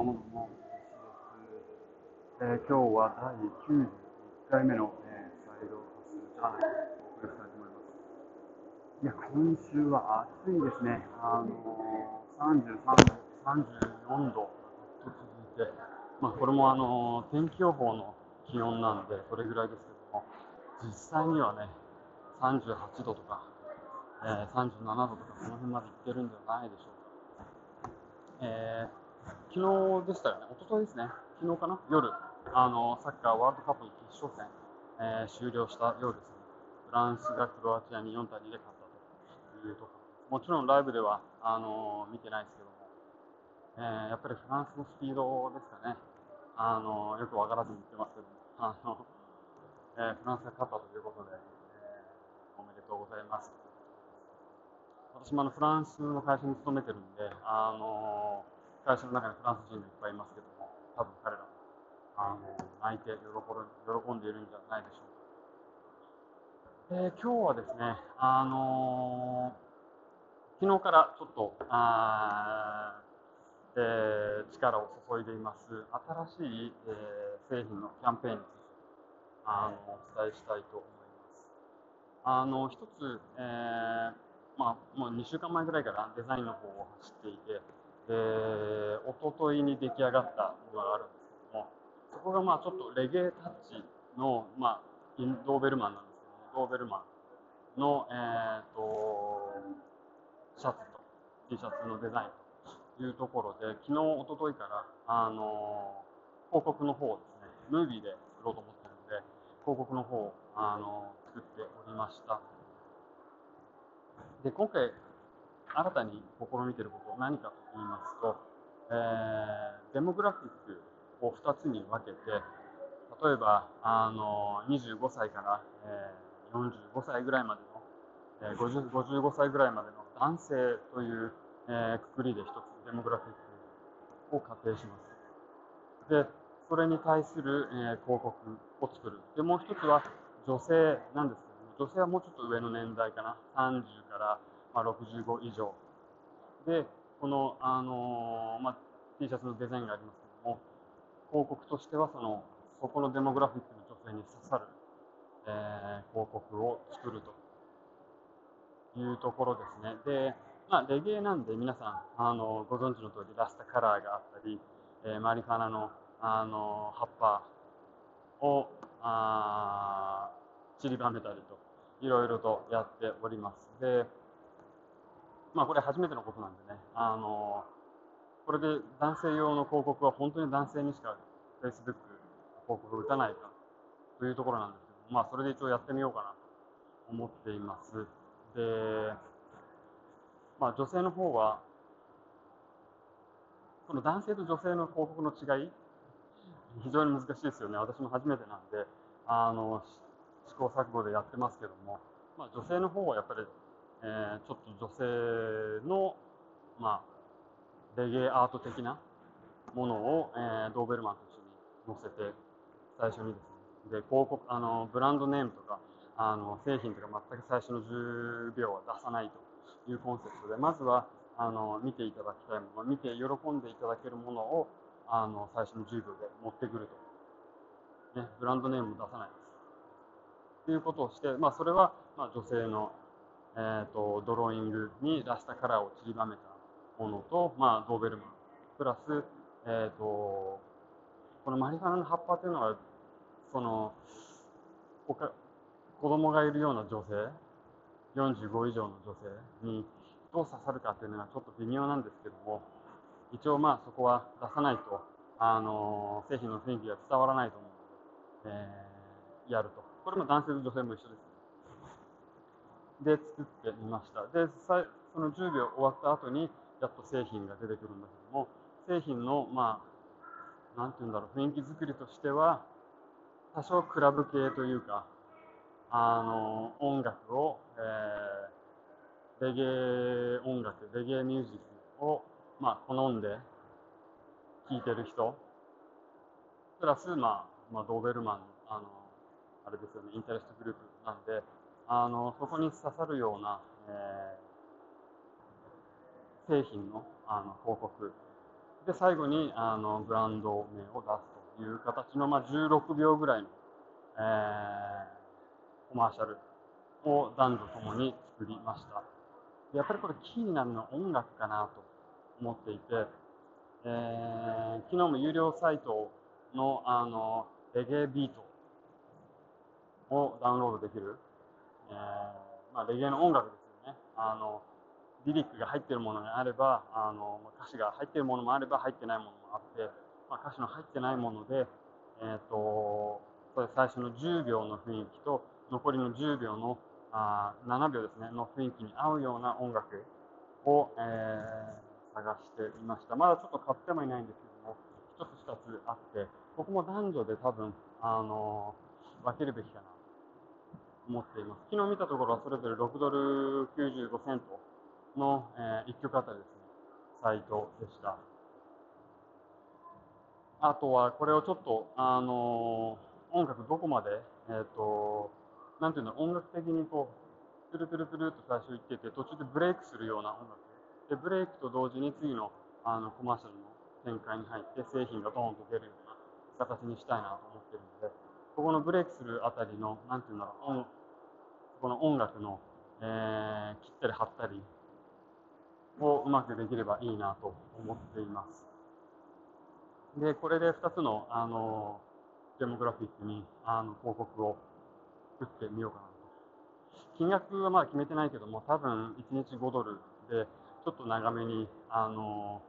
どうもどうも、えー、今日は第91回目の、えー、サイドパスジャーナルをお送りしたいと思います。いや、今週は暑いですね。あのー、33度、34度と続いて、まあ、これもあのー、天気予報の気温なんで、それぐらいですけども、実際にはね、38度とか、えー、37度とか、その辺までいってるんじゃないでしょうか。えー昨日でしたよね、一昨日ですね、昨日かな、夜、あのサッカーワールドカップの決勝戦、えー、終了したようですね。フランスがクロアチアに4対2で勝ったというとこ。ろ。もちろんライブではあの見てないですけども、えー、やっぱりフランスのスピードですかね、あのよく分からずに言ってますけども、あのえー、フランスが勝ったということで、えー、おめでとうございます。私もあのフランスの会社に勤めてるんで、あのー会社の中にフランス人がいっぱいいますけども、多分彼らもあの泣いて喜喜んでいるんじゃないでしょうか。えー、今日はですね、あのー、昨日からちょっとあ、えー、力を注いでいます新しい、えー、製品のキャンペーンについてあのお伝えしたいと思います。あの一つ、えーまあ、もう2週間前ぐらいからデザインの方を走っていて、えー、おとといに出来上がったものがあるんですけども、そこがまあちょっとレゲエタッチの、まあ、ドーベルマンなんですけども、ドーベルマンの、えーと、シャツと T シャツのデザインというところで、昨日、おとといから、あの広告の方をですね、ムービーで作ろうと思ってるので、広告の方を、あの作っておりました。で、今回、新たに試みていること何かと言いますと、えー、デモグラフィックを2つに分けて例えばあの25歳から、えー、45歳ぐらいまでの、えー、50 55歳ぐらいまでの男性という、えー、くくりで1つデモグラフィックを仮定します。でそれに対する、え、広告を作る。でもう一つは女性なんですけど、女性はもうちょっと上の年代かな。30からまあ、65以上。でこの、あのー、まあ、T シャツのデザインがありますけども広告としてはそのそこのデモグラフィックの女性に刺さる、えー、広告を作るというところですね。で、まあ、レゲエなんで皆さん、あのご存知の通りラスタカラーがあったり、えー、マリファナの、あの葉っぱをあ散りばめたりといろいろとやっております。でまあこれ初めてのことなんでね、あのこれで男性用の広告は本当に男性にしか Facebook 広告を打たないかというところなんですけど、まあそれで一応やってみようかなと思っています。で、まあ女性の方は、この男性と女性の広告の違い、非常に難しいですよね。私も初めてなんで、あの、試行錯誤でやってますけども、まあ女性の方はやっぱりえー、ちょっと女性の、まあ、レゲエアート的なものを、えー、ドーベルマンと一緒に載せて、最初にですね、で広告あのブランドネームとかあの製品とか全く最初の10秒は出さないというコンセプトで、まずはあの見ていただきたいもの、見て喜んでいただけるものをあの最初の10秒で持ってくると。ね、ブランドネームも出さないです。ということをして、まあ、それは、まあ、女性のえーと、ドローイングにラスタカラーを散りばめたものと、まあ、ドーベルマン。プラス、えーと、このマリファナの葉っぱというのはその他子供がいるような女性45以上の女性にどう刺さるかというのはちょっと微妙なんですけども一応まあそこは出さないとあの製品の雰囲気が伝わらないと思うので、えー、やると。これも男性と女性も一緒です。で作ってみました。で、その10秒終わった後に、やっと製品が出てくるんだけども、製品の、まあ、なんて言うんだろう、雰囲気作りとしては、多少クラブ系というか、あの、音楽を、えー、レゲエ音楽、レゲエミュージックを、まあ、好んで聴いてる人、プラス、まあ、まあ、ドーベルマン、あの、あれですよね、インタレストグループなんで、あのそこに刺さるような、えー、製品のあの広告で、最後にあのブランド名を出すという形の、まあ、16秒ぐらいの、えー、コマーシャルを男女ともに作りました。やっぱりこれキーになるのは音楽かなと思っていて、えー、昨日も有料サイトのあのレゲエビートをダウンロードできる、えーまあ、レゲエの音楽ですよね。あのリリックが入っているものがあればあの歌詞が入っているものもあれば入ってないものもあって、まあ、歌詞の入ってないもので、えーと、それ最初の10秒の雰囲気と残りの10秒のあ7秒ですねの雰囲気に合うような音楽を、えー、探していましたまだちょっと買ってもいないんですけども1つ2つあってここも男女で多分、あの分けるべきかな思っています。昨日見たところはそれぞれ6ドル95セントの、えー、1曲あたりですね。サイトでした。あとはこれをちょっと、あの音楽どこまで、えっ、ー、となんていうの、音楽的にこう、トゥルトゥルトゥルと最初言ってて、途中でブレイクするような音楽。で、ブレイクと同時に次のあのコマーシャルの展開に入って製品がドーンと出るような形にしたいなと思ってるので、ここのブレイクするあたりの、なんていうんだろう、この音楽の、えー、切ったり貼ったりをうまくできればいいなと思っています。で、これで2つの、あの、デモグラフィックにあの広告を作ってみようかなと。金額はまだ決めてないけども、多分1日5ドルで、ちょっと長めに、あの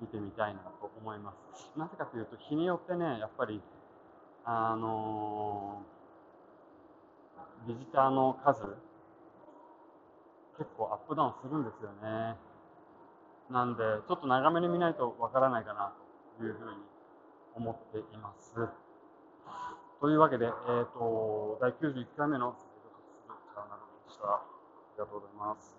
見てみたいなと思います。なぜかというと、日によってね、やっぱり、あのビジターの数、結構アップダウンするんですよね。なんで、ちょっと長めに見ないとわからないかなというふうに思っています。というわけで、えーと、第91回目のスピード活するチャンネルでした。ありがとうございます。